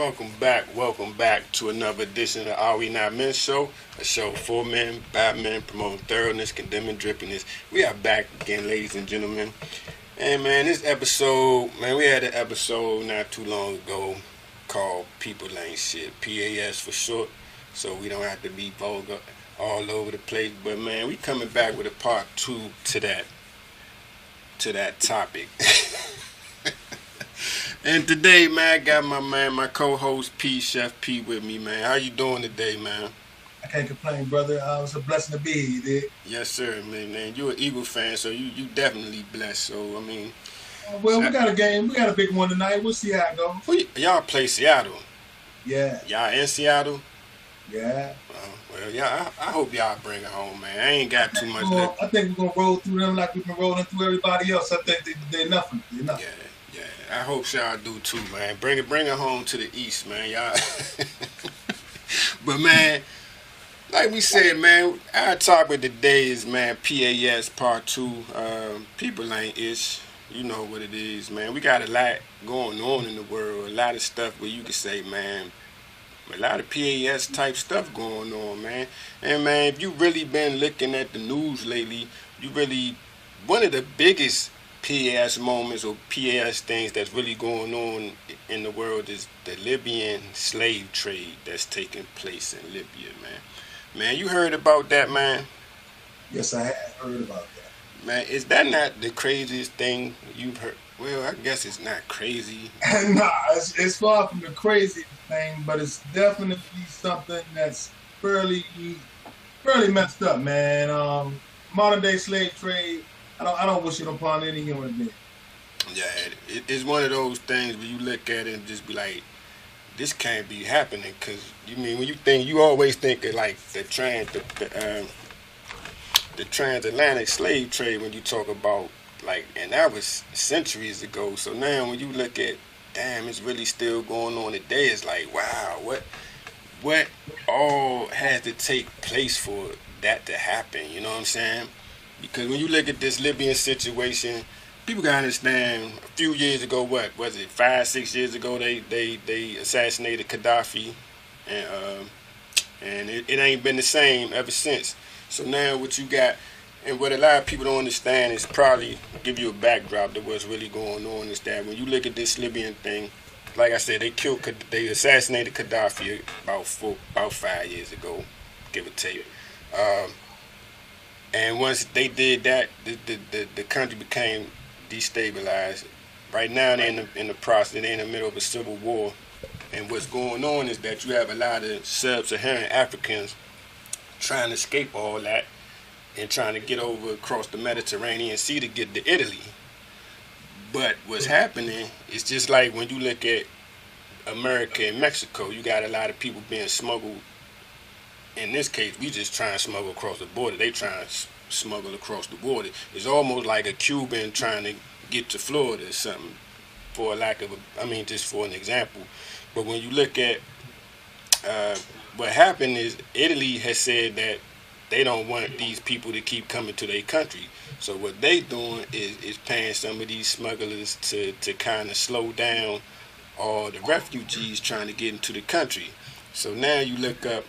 Welcome back, welcome back to another edition of Are We Not Men Show, a show for men, by men, promoting thoroughness, condemning drippiness. We are back again, ladies and gentlemen. And man, this episode, man, we had an episode not too long ago called People Ain't Shit, PAS for short, so we don't have to be vulgar all over the place. But man, we coming back with a part two to that, to that topic. And today, man, I got my man, my co-host P, Chef P, with me, man. How you doing today, man? I can't complain, brother. Uh, it's a blessing to be here. Yes, sir, man. Man, you're an Eagle fan, so you you definitely blessed. So I mean, uh, well, we got a game. We got a big one tonight. We'll see how it goes. Y'all play Seattle. Yeah. Y'all in Seattle? Yeah. Oh, well, yeah. I, I, hope y'all bring it home, man. I ain't got too much. Well, I think we're gonna roll through them like we've been rolling through everybody else. I think they, they're nothing. They're nothing. Yeah. I hope y'all do too, man. Bring it, bring it home to the east, man. Y'all. but man, like we said, man, our topic today is man PAS Part Two. Um, people ain't ish. You know what it is, man. We got a lot going on in the world. A lot of stuff where you can say, man, a lot of PAS type stuff going on, man. And man, if you really been looking at the news lately, you really one of the biggest PAS moments or PAS things that's really going on in the world is the Libyan slave trade that's taking place in Libya, man. Man, you heard about that, man? Yes, I have heard about that. Man, is that not the craziest thing you've heard? Well, I guess it's not crazy. nah, it's, it's far from the crazy thing, but it's definitely something that's fairly, fairly messed up, man. Um, modern day slave trade I don't I don't wish it upon any human being. Yeah, it, it's one of those things where you look at it and just be like, this can't be happening. Cause you mean when you think you always think of like the trans the the, um, the transatlantic slave trade when you talk about like and that was centuries ago. So now when you look at damn, it's really still going on today. It's like wow, what what all has to take place for that to happen? You know what I'm saying? Because when you look at this Libyan situation, people gotta understand. A few years ago, what was it? Five, six years ago, they they they assassinated Gaddafi, and um, and it, it ain't been the same ever since. So now what you got, and what a lot of people don't understand is probably give you a backdrop to what's really going on is that when you look at this Libyan thing, like I said, they killed, they assassinated Gaddafi about four, about five years ago, give or take. Um, and once they did that, the, the, the, the country became destabilized. Right now, they're in the, in the process, they're in the middle of a civil war. And what's going on is that you have a lot of sub Saharan Africans trying to escape all that and trying to get over across the Mediterranean Sea to get to Italy. But what's happening is just like when you look at America and Mexico, you got a lot of people being smuggled in this case, we just try and smuggle across the border. They try and smuggle across the border. It's almost like a Cuban trying to get to Florida or something, for lack of a, I mean, just for an example. But when you look at uh, what happened is Italy has said that they don't want these people to keep coming to their country. So what they doing is, is paying some of these smugglers to, to kind of slow down all the refugees trying to get into the country. So now you look up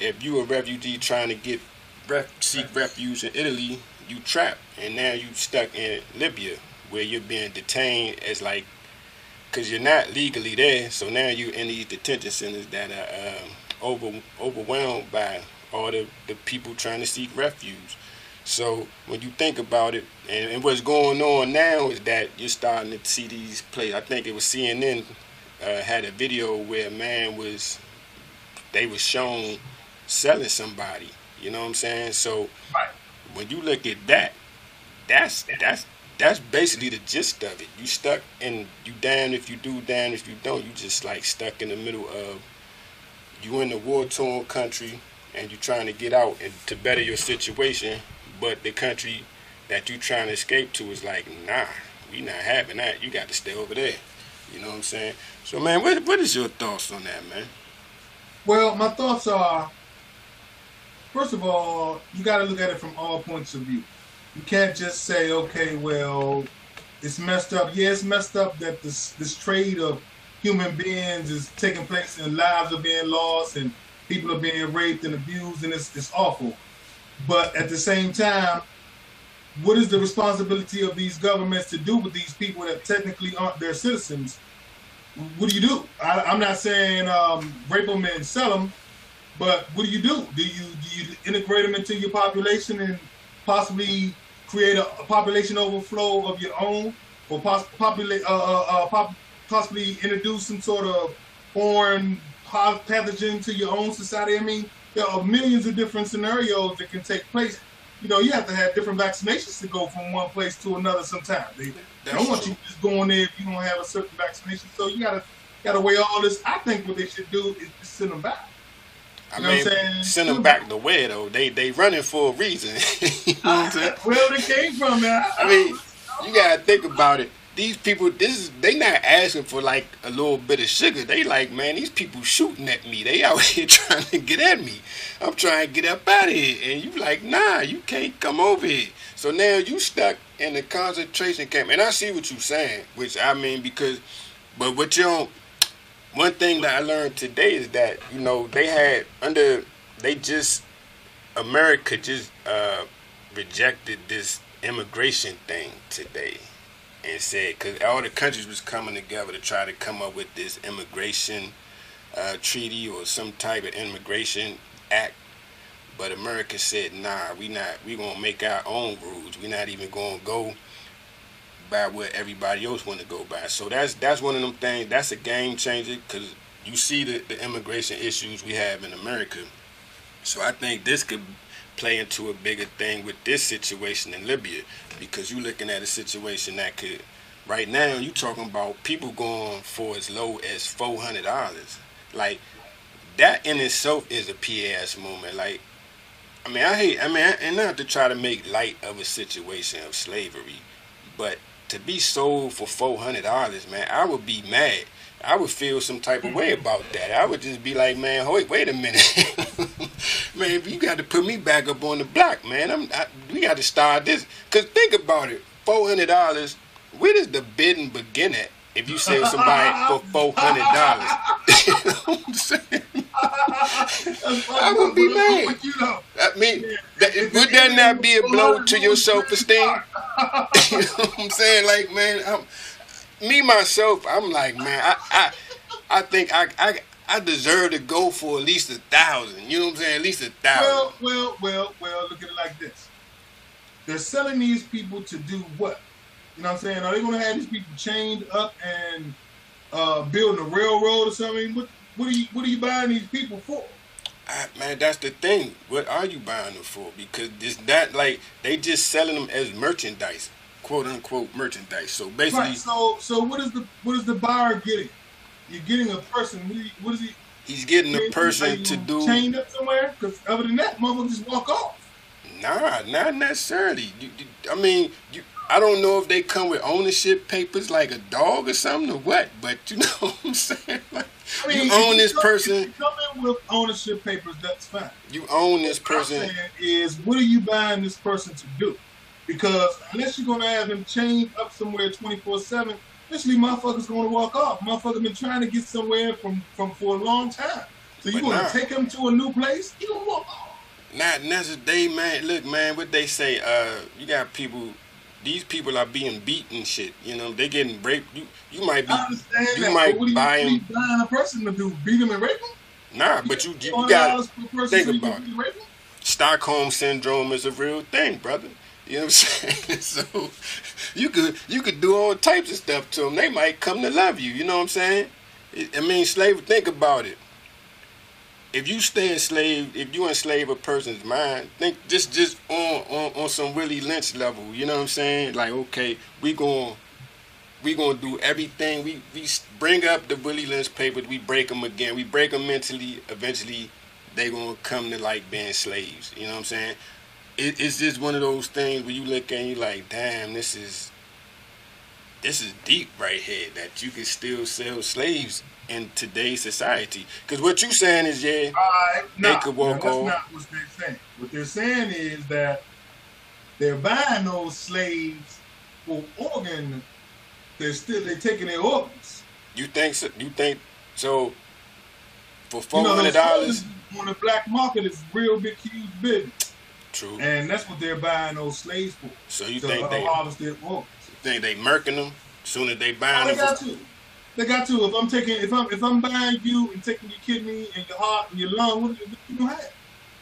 if you a refugee trying to get ref, seek refuge in Italy, you trapped, and now you stuck in Libya, where you're being detained as like, cause you're not legally there. So now you in these detention centers that are um, over overwhelmed by all the, the people trying to seek refuge. So when you think about it, and, and, what's going on now is that you're starting to see these places. I think it was CNN uh, had a video where a man was, they was shown selling somebody. You know what I'm saying? So right. when you look at that, that's that's that's basically the gist of it. You stuck and you damn if you do, damn if you don't. You just like stuck in the middle of you in a war torn country and you're trying to get out and to better your situation, but the country that you're trying to escape to is like, nah, we not having that. You got to stay over there. You know what I'm saying? So man, what what is your thoughts on that, man? Well, my thoughts are first of all, you got to look at it from all points of view. You can't just say, okay, well, it's messed up. Yeah, it's messed up that this this trade of human beings is taking place and lives are being lost and people are being raped and abused and it's, it's awful. But at the same time, what is the responsibility of these governments to do with these people that technically aren't their citizens? What do you do? I, am not saying um, rape them and sell them, but what do you do? Do you do you integrate them into your population and possibly create a, a population overflow of your own, or poss- populate uh, uh, uh, pop- possibly introduce some sort of foreign pathogen to your own society? I mean, there are millions of different scenarios that can take place. You know, you have to have different vaccinations to go from one place to another. Sometimes they, they don't want you just going there if you don't have a certain vaccination. So you gotta gotta weigh all this. I think what they should do is just send them back. I mean, send them back the way though. They they running for a reason. you know uh, Where they came from, man. I mean, you gotta think about it. These people, this is they not asking for like a little bit of sugar. They like, man, these people shooting at me. They out here trying to get at me. I'm trying to get up out of here, and you like, nah, you can't come over here. So now you stuck in the concentration camp, and I see what you're saying, which I mean because, but what you don't one thing that I learned today is that you know they had under they just America just uh, rejected this immigration thing today and said because all the countries was coming together to try to come up with this immigration uh, treaty or some type of immigration act. But America said nah we not we gonna make our own rules. We're not even gonna go by everybody else want to go by. So that's that's one of them things. That's a game changer because you see the, the immigration issues we have in America. So I think this could play into a bigger thing with this situation in Libya because you're looking at a situation that could right now you're talking about people going for as low as four hundred dollars. Like that in itself is a PAS moment. Like I mean I hate I mean and not to try to make light of a situation of slavery, but to be sold for four hundred dollars, man, I would be mad. I would feel some type of way about that. I would just be like, man, wait, wait a minute, man, you got to put me back up on the block, man. I'm, I, we got to start this. Cause think about it, four hundred dollars. Where does the bidding begin at? If you sell somebody for four hundred dollars, you know what I'm saying? I would be mad. I mean, that, would that not be a blow to your self esteem? you know what I'm saying? Like, man, I'm, me myself, I'm like, man, I, I, I think I, I, I deserve to go for at least a thousand. You know what I'm saying? At least a thousand. Well, well, well, well. Look at it like this: they're selling these people to do what? You know what I'm saying? Are they going to have these people chained up and uh, building a railroad or something? What, what are you What are you buying these people for? I, man, that's the thing. What are you buying them for? Because it's not like they just selling them as merchandise, quote unquote merchandise. So basically, right. so so what is the what is the buyer getting? You're getting a person. What is he? He's getting a person to do chained up somewhere. Because other than that, motherfucker just walk off. Nah, not necessarily. You, you, I mean, you I don't know if they come with ownership papers like a dog or something or what, but you know what I'm saying? Like, I mean, you own this come, person. come in with ownership papers, that's fine. You own this person. What I'm is, what are you buying this person to do? Because unless you're gonna have him chained up somewhere 24/7, eventually motherfuckers gonna walk off. Motherfucker been trying to get somewhere from from for a long time. So you're gonna nah. take him to a new place? You gonna walk off? Not necessarily, man. Look, man, what they say. Uh, you got people these people are being beaten shit. You know, they getting raped. You you might be you that, might what buy you, them. buying a person to do beat them and rape them? Nah, but you you, you got think about it. Stockholm syndrome is a real thing, brother. You know what I'm saying? so you could you could do all types of stuff to them. They might come to love you. You know what I'm saying? I mean, slave. Think about it if you stay enslaved, if you enslave a person's mind, think just just on, on on some Willie Lynch level. You know what I'm saying? Like, okay, we going we gonna do everything. We we bring up the Willie Lynch papers. We break them again. We break them mentally. Eventually, they gonna come to like being slaves. You know what I'm saying? It, it's just one of those things where you look and you like, damn, this is this is deep right here. That you can still sell slaves in today's society. Because what you're saying is, yeah, uh, no, they could walk no, that's not what they're saying. What they're saying is that they're buying those slaves for organ. They're still they're taking their organs. You think so? You think so? For You four know, hundred dollars, on the black market is real big, huge business, true. and that's what they're buying those slaves for. So you think they harvest their organs. think they murking them soon as they Oh, buying they them? For. They got to. If I'm taking, if I'm, if I'm buying you and taking your kidney and your heart and your lung, what, what you gonna have?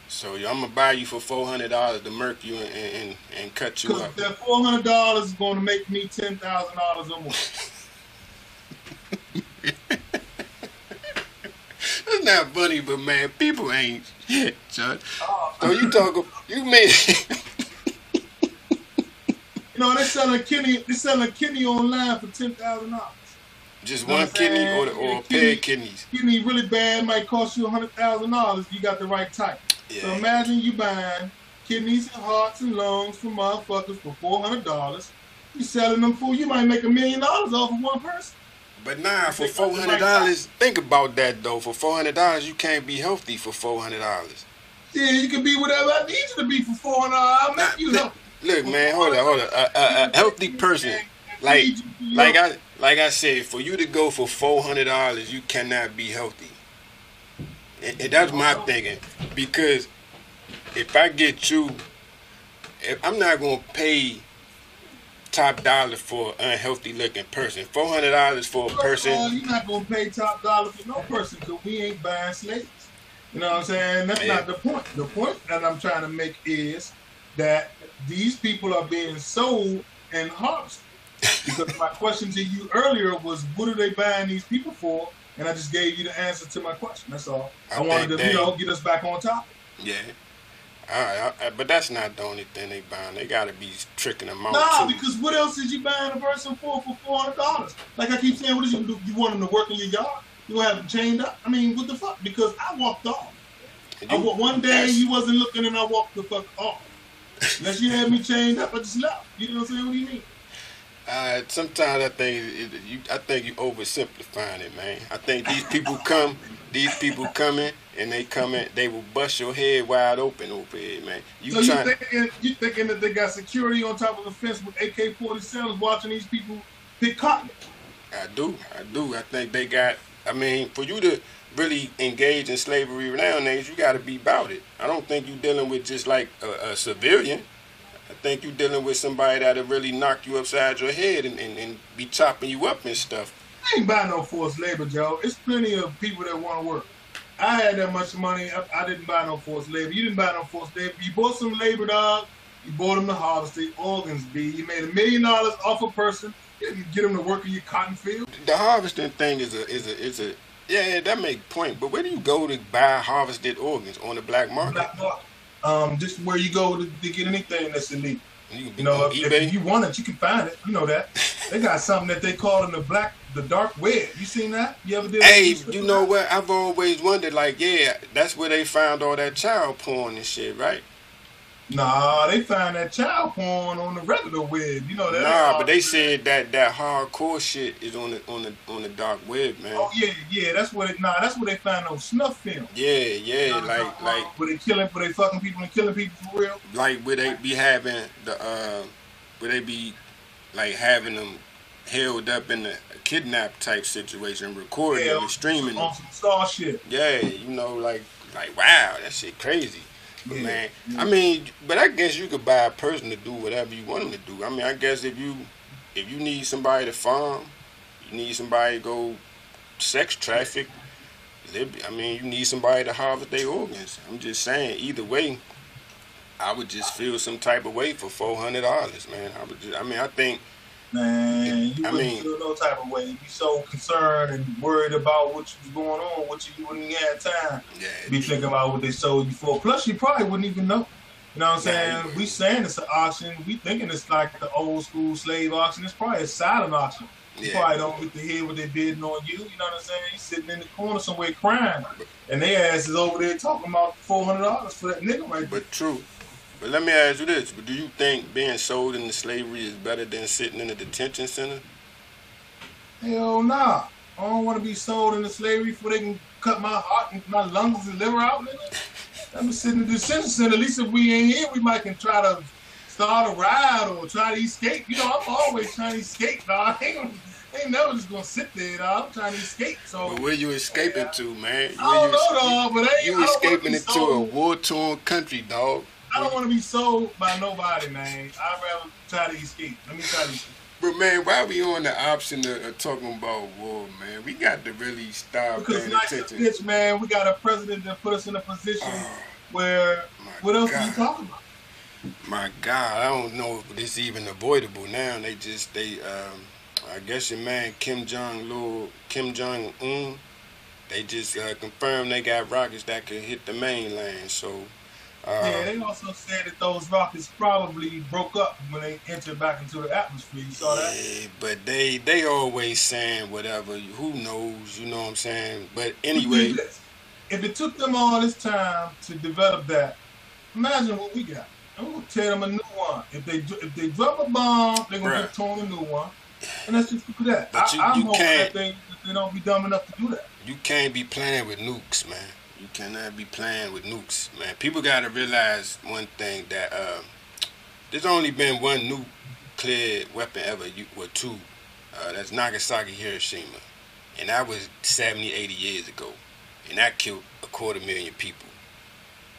so I'm gonna buy you for four hundred dollars to murk you and, and and cut you up. that four hundred dollars is going to make me ten thousand dollars or more. It's not funny, but man, people ain't shit, Chuck. Oh, So you talk, you made you know they selling kidney, they selling kidney online for ten thousand dollars. Just You know one kidney or the, or a Yeah, pair of kidneys. Kidney really bad might cost you hundred thousand dollars. You got the right type. Yeah. So imagine you buying kidneys and hearts and lungs from motherfuckers for four hundred dollars. You selling them for you might make a million dollars off of one person. But nah, for four hundred dollars, think about that though. For four hundred dollars, you can't be healthy for four hundred dollars. Yeah, you can be whatever I need you to be for four hundred dollars. I'll make you help. Look, man, hold on, hold on. A, a, a healthy person, like, like I, like I said, for you to go for four hundred dollars, you cannot be healthy. And, and that's my thinking, because if I get you, if I'm not gonna pay top dollar for an unhealthy looking person. Four hundred dollars for a First of all, person. you're not gonna pay top dollar for no person because we ain't buying slaves. You know what I'm saying? That's Yeah. not the point. The point that I'm trying to make is that these people are being sold and harvested. Because my question to you earlier was, what are they buying these people for? And I just gave you the answer to my question. That's all. I, I wanted to, think you know, get us back on top. Yeah. All right, I, I- but that's not the only thing they buying. They gotta be tricking them out Nah, too. because what else is you buying a person for for four hundred dollars? Like I keep saying, what is you do? You want them to work in your yard? You gonna have them chained up? I mean, what the fuck? Because I walked off. I You- wa- one day you wasn't looking and I walked the fuck off. Unless you had me chained up, I just left. You know what I'm saying? What do you mean? Uh, sometimes I think it, you, I think you oversimplifying it, man. I think these people come, these people coming, and they coming, they will bust your head wide open over here, man. You so you thinking you thinking that they got security on top of the fence with AK-47s watching these people pick cotton? I do, I do. I think they got. I mean, for you to really engage in slavery nowadays, you got to be about it. I don't think you're dealing with just like a, a civilian. I think you're dealing with somebody that'll really knock you upside your head and, and, and be chopping you up and stuff. I ain't buying no forced labor, Joe. It's plenty of people that want to work. I had that much money. I, I didn't buy no forced labor. You didn't buy no forced labor. You bought some labor, dog. You bought them to harvest their organs, B. You made a million dollars off a person. You get them to work in your cotton field. The harvesting thing is a is a is a yeah, yeah that make point. But where do you go to buy harvested organs on the black market? Black market. Um, just where you go to, to get anything that's illegal. You, You know, if, if you want it, you can find it. You know that. They got something that they call in the black, the dark web. You seen that? You ever did? Hey, you know what? I've always wondered, like, yeah, that's where they found all that child porn and shit, right? Nah, they find that child porn on the regular web. You know that? Nah, but they said that that hardcore shit is on the on the on the dark web, man. Oh yeah, yeah. That's what. It, nah, that's where they find those snuff films. Yeah, yeah, You know like like where they killing, where they fucking people and killing people for real. like where they be having the uh where they be like having them held up in a kidnap type situation, recording and streaming on some star shit. Yeah, you know, like like wow, that shit crazy. But Yeah, man. I mean, but I guess you could buy a person to do whatever you want them to do. I mean, I guess if you if you need somebody to farm, you need somebody to go sex traffic. I mean, you need somebody to harvest their organs. I'm just saying, either way, I would just feel some type of way for four hundred dollars, man. I would. Just, I mean, I think Man, you I wouldn't mean- feel no type of way. You'd be so concerned and worried about what was going on, what you, you wouldn't even have time yeah, be thinking about what they sold you for. Plus, you probably wouldn't even know. You know what I'm saying? Nah, we saying it's an auction. We thinking it's like the old school slave auction. It's probably a silent auction. You yeah. probably don't get to hear what they bidding on you. You know what I'm saying? You sitting in the corner somewhere crying, and they ass is over there talking about four hundred dollars for that nigga right there. But true. But let me ask you this: Do you think being sold into slavery is better than sitting in a detention center? Hell nah. I don't want to be sold into slavery before they can cut my heart and my lungs and liver out, nigga. I'm sitting in the detention center. At least if we ain't here, we might can try to start a ride or try to escape. You know, I'm always trying to escape, dog. I ain't never just gonna sit there. Dog. I'm trying to escape. So but where you escaping to, man? I don't Where know, dog, but ain't, you I escaping into a war torn country, dog. I don't want to be sold by nobody, man. I'd rather try to escape. Let me try to escape. But man, why are we on the option of, of talking about war, man? We got to really stop Because paying nice attention. bitch, man. We got a president that put us in a position Oh, where what else are you talking about? My God, I don't know if this even avoidable now. They just they um I guess your man Kim Jong Lil Kim Jong Un, they just uh, confirmed they got rockets that can hit the mainland. So uh, Yeah, they also said that those rockets probably broke up when they entered back into the atmosphere. You saw that? yeah, but they they always saying whatever. Who knows? You know what I'm saying? But anyway, if it took them all this time to develop that, imagine what we got. I'm gonna tell them a new one. If they if they drop a bomb, they're gonna Bruh. get torn a new one, and that's just for that. But I, you- I'm you hoping can't- that they, they don't be dumb enough to do that. you can't be playing with nukes, man. You cannot be playing with nukes, man. People got to realize one thing that uh, there's only been one nuclear weapon ever, you, or two. Uh, that's Nagasaki, Hiroshima, and that was 70, 80 years ago, and that killed a quarter million people.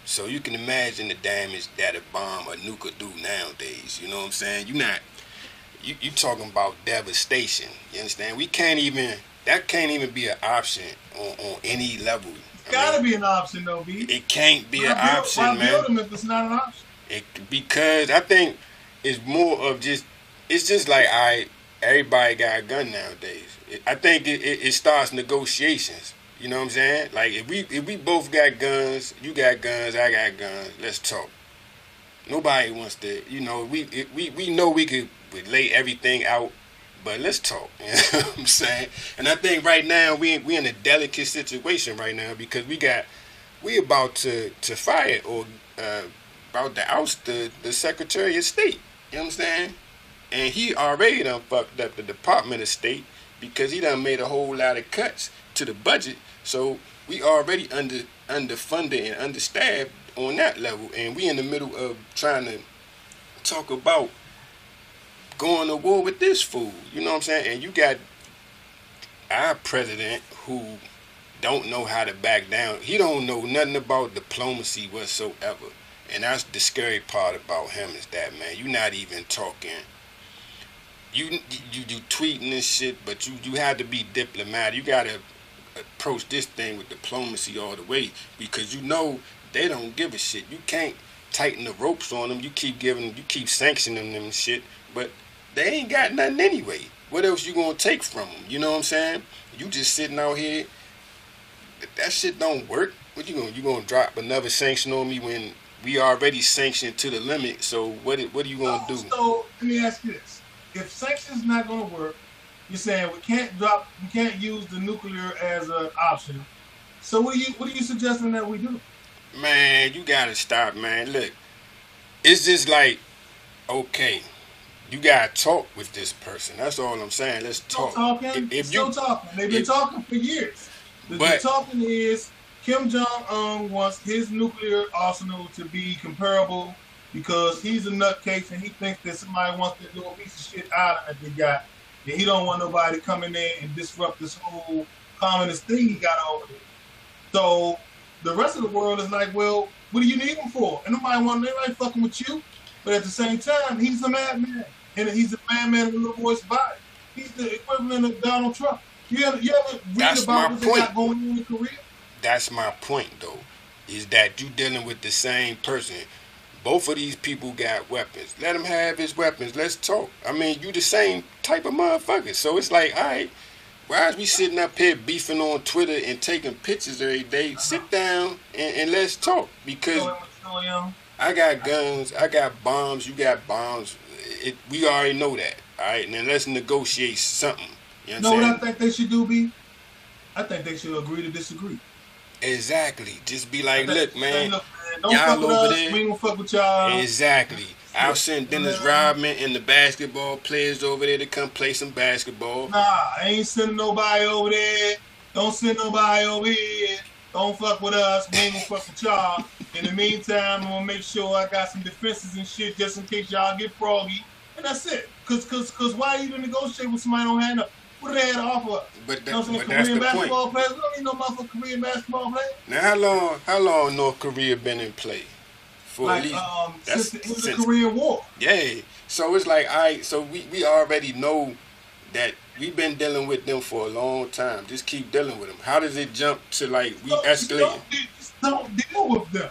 So you can imagine the damage that a bomb or nuke could do nowadays. You know what I'm saying? You're not you you talking about devastation. You understand? We can't even that can't even be an option on, on any level. Gotta be an option though, B. it can't be Why an build- option, why man. build them if it's not an option? It, because I think it's more of just it's just like I everybody got a gun nowadays. It, I think it, it, it starts negotiations. You know what I'm saying? Like if we if we both got guns, you got guns, I got guns. Let's talk. Nobody wants to. You know we we we know we could lay everything out, but let's talk. You know what I'm saying? And I think right now we we in a delicate situation right now because we got we about to to fire or uh, about to oust the, the Secretary of State. You know what I'm saying? And he already done fucked up the Department of State because he done made a whole lot of cuts to the budget. So we already under underfunded and understaffed on that level, and we in the middle of trying to talk about going to war with this fool. You know what I'm saying? And you got our president who don't know how to back down. He don't know nothing about diplomacy whatsoever. And that's the scary part about him is that man, you not even talking. You you you tweeting this shit, but you you have to be diplomatic. You gotta approach this thing with diplomacy all the way because you know they don't give a shit. You can't tighten the ropes on them. You keep giving, you keep sanctioning them and shit, but they ain't got nothing anyway. What else you gonna take from them? You know what I'm saying? You just sitting out here. That shit don't work. What you gonna you gonna drop another sanction on me when we already sanctioned to the limit? So what what are you gonna do? So let me ask you this: If sanctions not going to work, you're saying we can't drop, we can't use the nuclear as an option. So what are you what are you suggesting that we do? Man, you gotta stop, man. Look, it's just like, okay, you gotta talk with this person. That's all I'm saying. Let's Still talk. talking, If, if still you, talking. They've been if- talking for years. The, the But- talking is Kim Jong Un wants his nuclear arsenal to be comparable because he's a nutcase and he thinks that somebody wants to do a piece of shit island that they got, and he don't want nobody to come in there and disrupt this whole communist thing he got over there. So the rest of the world is like, well, what do you need him for? And nobody want nobody fucking with you. But at the same time, he's a madman, and he's a man man in a little boy's body. He's the equivalent of Donald Trump. You ever, you ever read That's about my what they got point. going on in Korea? that's my point though, is that you dealing with the same person. Both of these people got weapons. Let him have his weapons. Let's talk. I mean, you the same type of motherfucker. So it's like, all right, why is we sitting up here beefing on Twitter and taking pictures every day? Sit down and, and let's talk because So, so, young. I got guns, I got bombs, you got bombs. It, we already know that. All right, now let's negotiate something. You know what what I'm think they should do, B? I think they should agree to disagree. Exactly. Just be like, look, man. look, man, don't y'all fuck with over us. there- We ain't gonna fuck with y'all. Exactly. I'll send Dennis Yeah. Rodman and the basketball players over there to come play some basketball. Nah, I ain't sending nobody over there. Don't send nobody over here. Don't fuck with us. We ain't gonna fuck with y'all. In the meantime, I'm gonna make sure I got some defenses and shit just in case y'all get froggy. And that's it. Cause, cause, cause why you to negotiate with somebody don't have nothing? What do they have to offer? But, that, You know what I'm but saying? that's Korean the basketball point. players. We don't need no motherfucking Korean basketball players. Now, how long? How long North Korea been in play? For at least, um, that's since the end the Korean War. yeah. So it's like, I. So we we already know that we've been dealing with them for a long time. Just keep dealing with them. How does it jump to like we escalating? Don't, don't deal with them.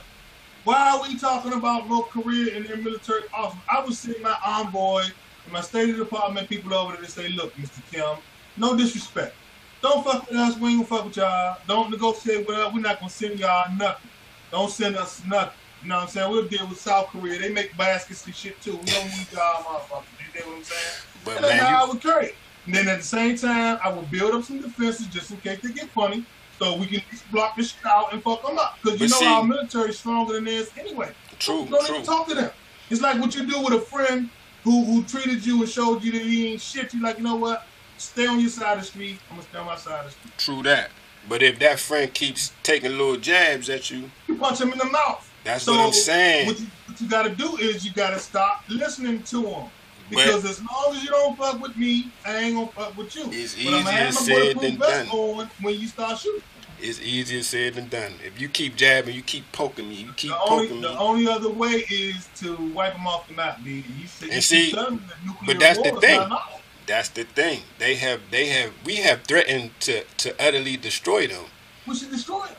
Why are we talking about North Korea and their military office? I would send my envoy and my State Department people over there to say, look, Mr. Kim, no disrespect. Don't fuck with us. We ain't gonna fuck with y'all. Don't negotiate with us. We're not gonna send y'all nothing. Don't send us nothing. You know what I'm saying? We'll deal with South Korea. They make baskets and shit too. We don't need y'all motherfuckers. You know what I'm saying? But And that's man, how I would carry it. And then at the same time, I would build up some defenses just in case they get funny, so we can block this shit out and fuck them up. Because you But know see- our military is stronger than theirs anyway. true, Don't true. even talk to them. It's like what you do with a friend who who treated you and showed you that he ain't shit. You like, you know what? Stay on your side of the street. I'm gonna stay on my side of the street. True that. But if that friend keeps taking little jabs at you, You punch him in the mouth. that's So what I'm saying. What you, what you got to do is you got to stop listening to him. Because as long as you don't fuck with me, I ain't gonna fuck with you. It's but easier said than done. on when you start shooting. It's easier said than done. If you keep jabbing, you keep poking me, you keep The only, poking the me. The only other way is to wipe them off the map, B. You say, And you see, keep telling them that nuclear but that's the thing. not an option. That's the thing. They have, they have, we have threatened to to utterly destroy them. We should destroy them.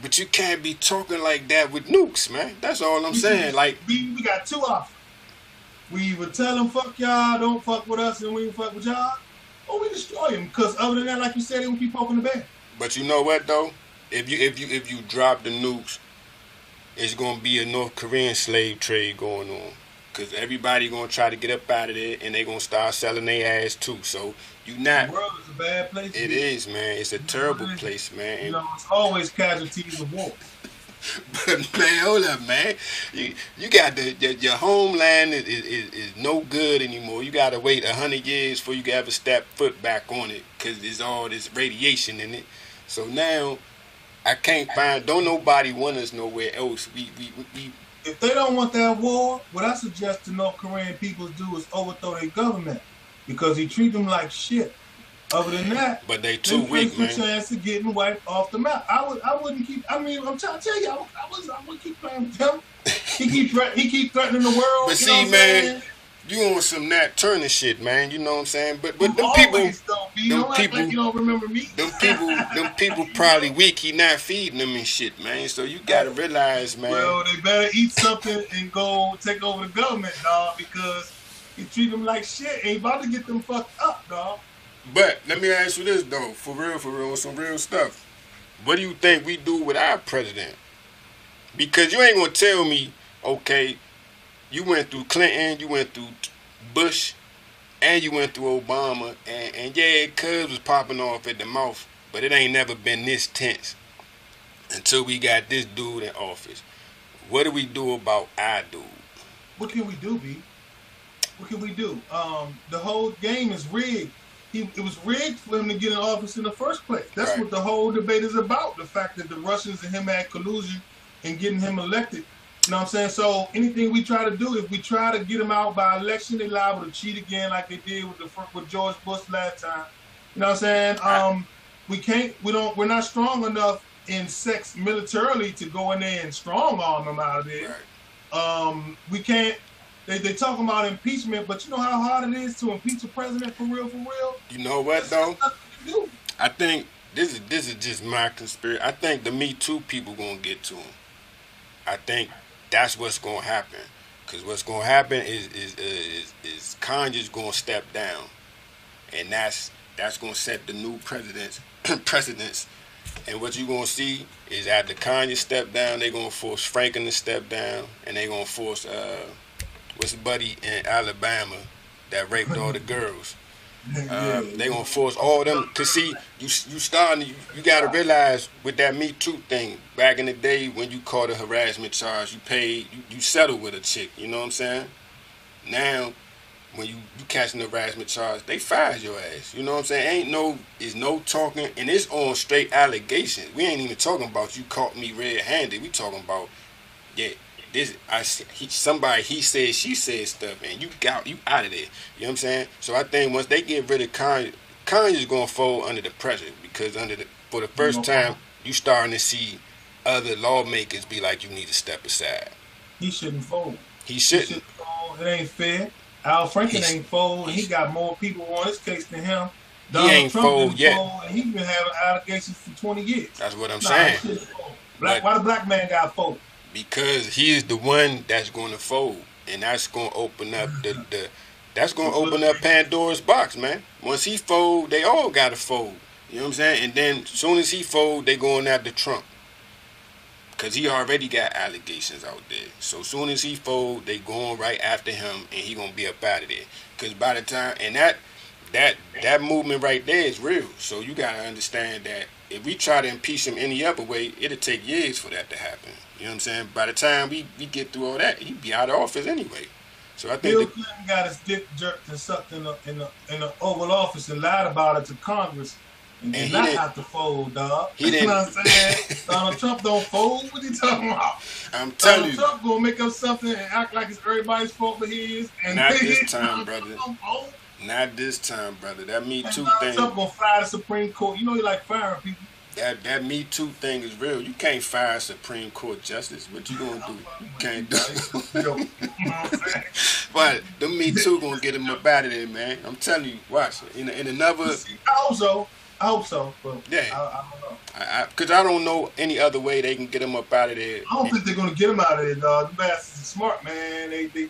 But you can't be talking like that with nukes, man. That's all I'm We saying. should- Like, we, we got two options. We either tell them fuck y'all, don't fuck with us, and we don't fuck with y'all, or we destroy them. Because other than that, like you said, they will keep poking the bear. but you know what though? If you if you if you drop the nukes, it's gonna be a North Korean slave trade going on. Cause everybody gonna try to get up out of there, and they gonna start selling their ass too. So you not. The world is a bad place. It is, man. It's a terrible place, man. You know, it's always casualties of war. But man, hold up, man. You you got the your, your homeland is, is, is no good anymore. You got to wait a hundred years before you can ever step foot back on it because there's all this radiation in it. So now I can't find. Don't nobody want us nowhere else. We we. we If they don't want that war, what I suggest the North Korean people do is overthrow their government because he treat them like shit. Other than that, but they too weak, man. chance of getting wiped off the map. I would, I wouldn't keep. I mean, I'm trying to tell you, I, was, I would keep playing with him. He keep, threat, he keep threatening the world. But you see, know what I'm man? You on some Nat Turner shit, man. You know what I'm saying? But but them people, them Don't people- like you don't remember me. them people, them people probably weak. He not feeding them and shit, man. So you gotta realize, man. Well, they better eat something and go take over the government, dog, because he treat them like shit. Ain't about to get them fucked up, dog. But let me ask you this though, for real, for real, some real stuff. What do you think we do with our president? Because you ain't gonna tell me, okay, you went through Clinton, you went through Bush, and you went through Obama, and, and yeah, Cubs was popping off at the mouth, but it ain't never been this tense until we got this dude in office. What do we do about our dude? What can we do, B? What can we do? Um, the whole game is rigged. He, it was rigged for him to get in office in the first place. That's Right. what the whole debate is about. The fact that the Russians and him had collusion in getting him elected. You know what I'm saying? So anything we try to do, if we try to get him out by election, they liable to cheat again like they did with the with George Bush last time. You know what I'm saying? Um, we can't. We don't. We're not strong enough in sex militarily to go in there and strong arm him out of there. Um, we can't. They they talking about impeachment, but you know how hard it is to impeach a president for real, for real. You know what though? Nothing to do. I think this is this is just my conspiracy. I think the Me Too people gonna get to him. I think that's what's gonna happen. Cause what's gonna happen is is is, is Conyers gonna step down, and that's that's gonna set the new presidents precedents. And what you're gonna see is after Kanye step down, they're gonna force Franken to step down, and they're gonna force uh, the buddy in Alabama that raped all the girls. Um, they gonna force all them to see you. You starting. You, you gotta realize with that Me Too thing. Back in the day when you caught a harassment charge, you paid. You, you settled with a chick. You know what I'm saying? Now, when you you catch an harassment charge, they fire your ass. You know what I'm saying? Ain't no is no talking, and it's on straight allegations. We ain't even talking about you caught me red-handed. We talking about yeah. This I he, somebody he said she said stuff and you got you out of there. You know what I'm saying? So I think once they get rid of Conyers, Conyers gonna fold under the pressure because under the for the first time you starting to see other lawmakers be like, you need to step aside. He shouldn't fold. He shouldn't. He shouldn't fold. It ain't fair. Al Franken he's, ain't fold. He got more people on his case than him. Donald he ain't Trump fold yet. Fold, and he's been having allegations for 20 years. That's what I'm nah, saying. Black, why the black man got fold? Because he is the one that's going to fold, and that's going to open up the, the that's going to open up Pandora's box, man. Once he fold, they all got to fold. You know what I'm saying? And then as soon as he fold, they going after Trump. Cause he already got allegations out there. So soon as he fold, they going right after him, and he gonna be up out of there. Cause by the time and that that that movement right there is real. So you gotta understand that if we try to impeach him any other way, it'll take years for that to happen. You know what I'm saying? By the time we, we get through all that, he'd be out of office anyway. So I think Bill Clinton got his dick jerked and sucked in the in the in the Oval Office and lied about it to Congress and, and not have to fold, dog. He didn't. You know what I'm saying? Donald Trump don't fold. What you talking about? I'm telling Donald you. Trump gonna make up something and act like it's everybody's fault but his. And not this time, brother. Not this time, brother. That Me Too Donald thing. Trump gonna fire the Supreme Court. You know he like firing people. That that Me Too thing is real. You can't fire Supreme Court justice. What you gonna do? You can't do. It. but the Me Too gonna get him up out of there, man. I'm telling you. Watch. In in another. I hope so. I hope so, but yeah, I, I don't know. I, Cause I don't know any other way they can get him up out of there. I don't think they're gonna get him out of there, dog. The bastards are smart, man. They, they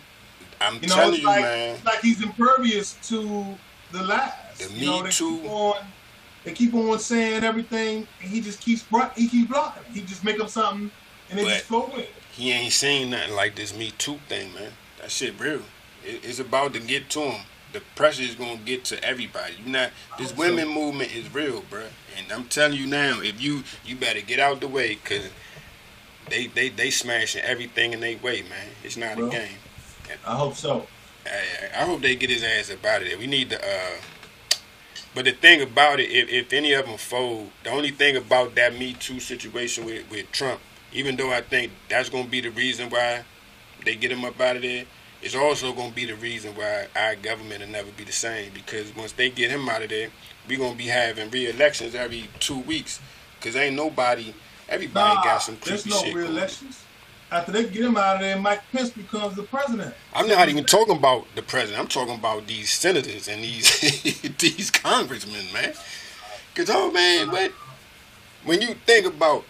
I'm you know, telling you, like, man. like he's impervious to the lies. The you know, they Too. They keep on saying everything, and he just keeps he keeps blocking. He just make up something, and they but just flow in. He ain't saying nothing like this Me Too thing, man. That shit real. It, it's about to get to him the pressure is gonna get to everybody. You not this women movement is real, bro. And I'm telling you now, if you you better get out the way, cause they they they smashing everything in their way, man. It's not a game. I hope so. I, I, hope they get his ass up out of there. We need to. uh But the thing about it, if, if any of them fold, the only thing about that Me Too situation with with Trump, even though I think that's gonna be the reason why they get him up out of there it's also going to be the reason why our government will never be the same. Because once they get him out of there, we're going to be having re-elections every two weeks. Because ain't nobody, everybody nah, got some creepy there's no shit re-elections. After they get him out of there, Mike Pence becomes the president. I'm not even talking about the president. I'm talking about these senators and these these congressmen, man. Cause oh man, but when you think about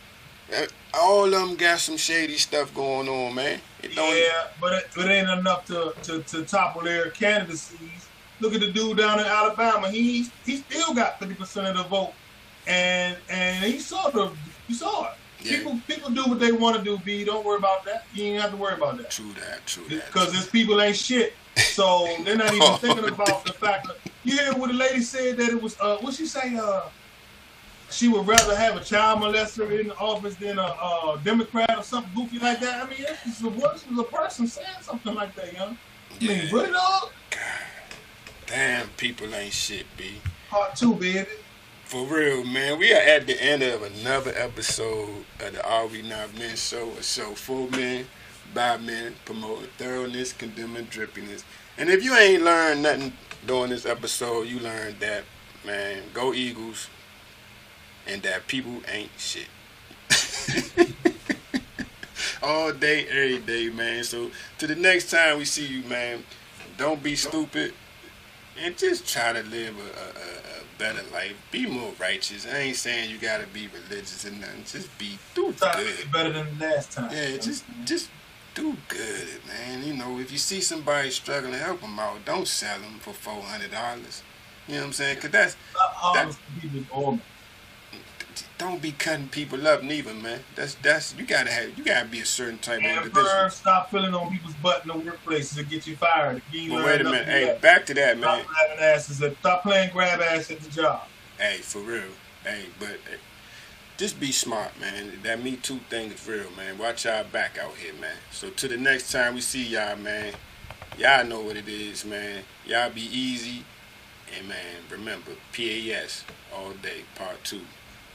uh, all of them got some shady stuff going on, man. yeah, but it, it, ain't enough to, to, to topple their candidacies. Look at the dude down in Alabama. He he still got fifty percent of the vote, and and he saw the he saw it. Yeah. People people do what they want to do. B, don't worry about that. You ain't have to worry about that. True that. True that. Because this people ain't shit. So they're not even oh, thinking about the fact that you hear what the lady said that it was uh what she say uh she would rather have a child molester in the office than a, a Democrat or something goofy like that. I mean, it's a, this was a person saying something like that, young. Yeah. I mean, really, dog? Damn, people ain't shit, B. Part two, baby. For real, man. We are at the end of another episode of the Are We Not Men show, a show for men, by men, promoting thoroughness, condemning drippiness. And if you ain't learned nothing during this episode, you learned that, man, go Eagles and that people ain't shit. All day, every day, man. So to the next time we see you, man, don't be stupid and just try to live a, a, a better life. Be more righteous. I ain't saying you gotta be religious and nothing. Just be do good. better than last time. Yeah, just just do good, man. You know, if you see somebody struggling, help them out. Don't sell them for four hundred dollars. You know what I'm saying? Cause that's that, don't be cutting people up neither, man. That's that's you gotta have you gotta be a certain type and of individual. Stop filling on people's butt in the workplaces to get you fired. You well, wait a minute. Hey, back to that, man. Stop grabbing asses. At, stop playing grab ass at the job. Hey, for real. Hey, but hey, just be smart, man. That Me Too thing is real, man. Watch y'all back out here, man. So to the next time we see y'all, man. Y'all know what it is, man. Y'all be easy. And man, remember, PAS all day, part two.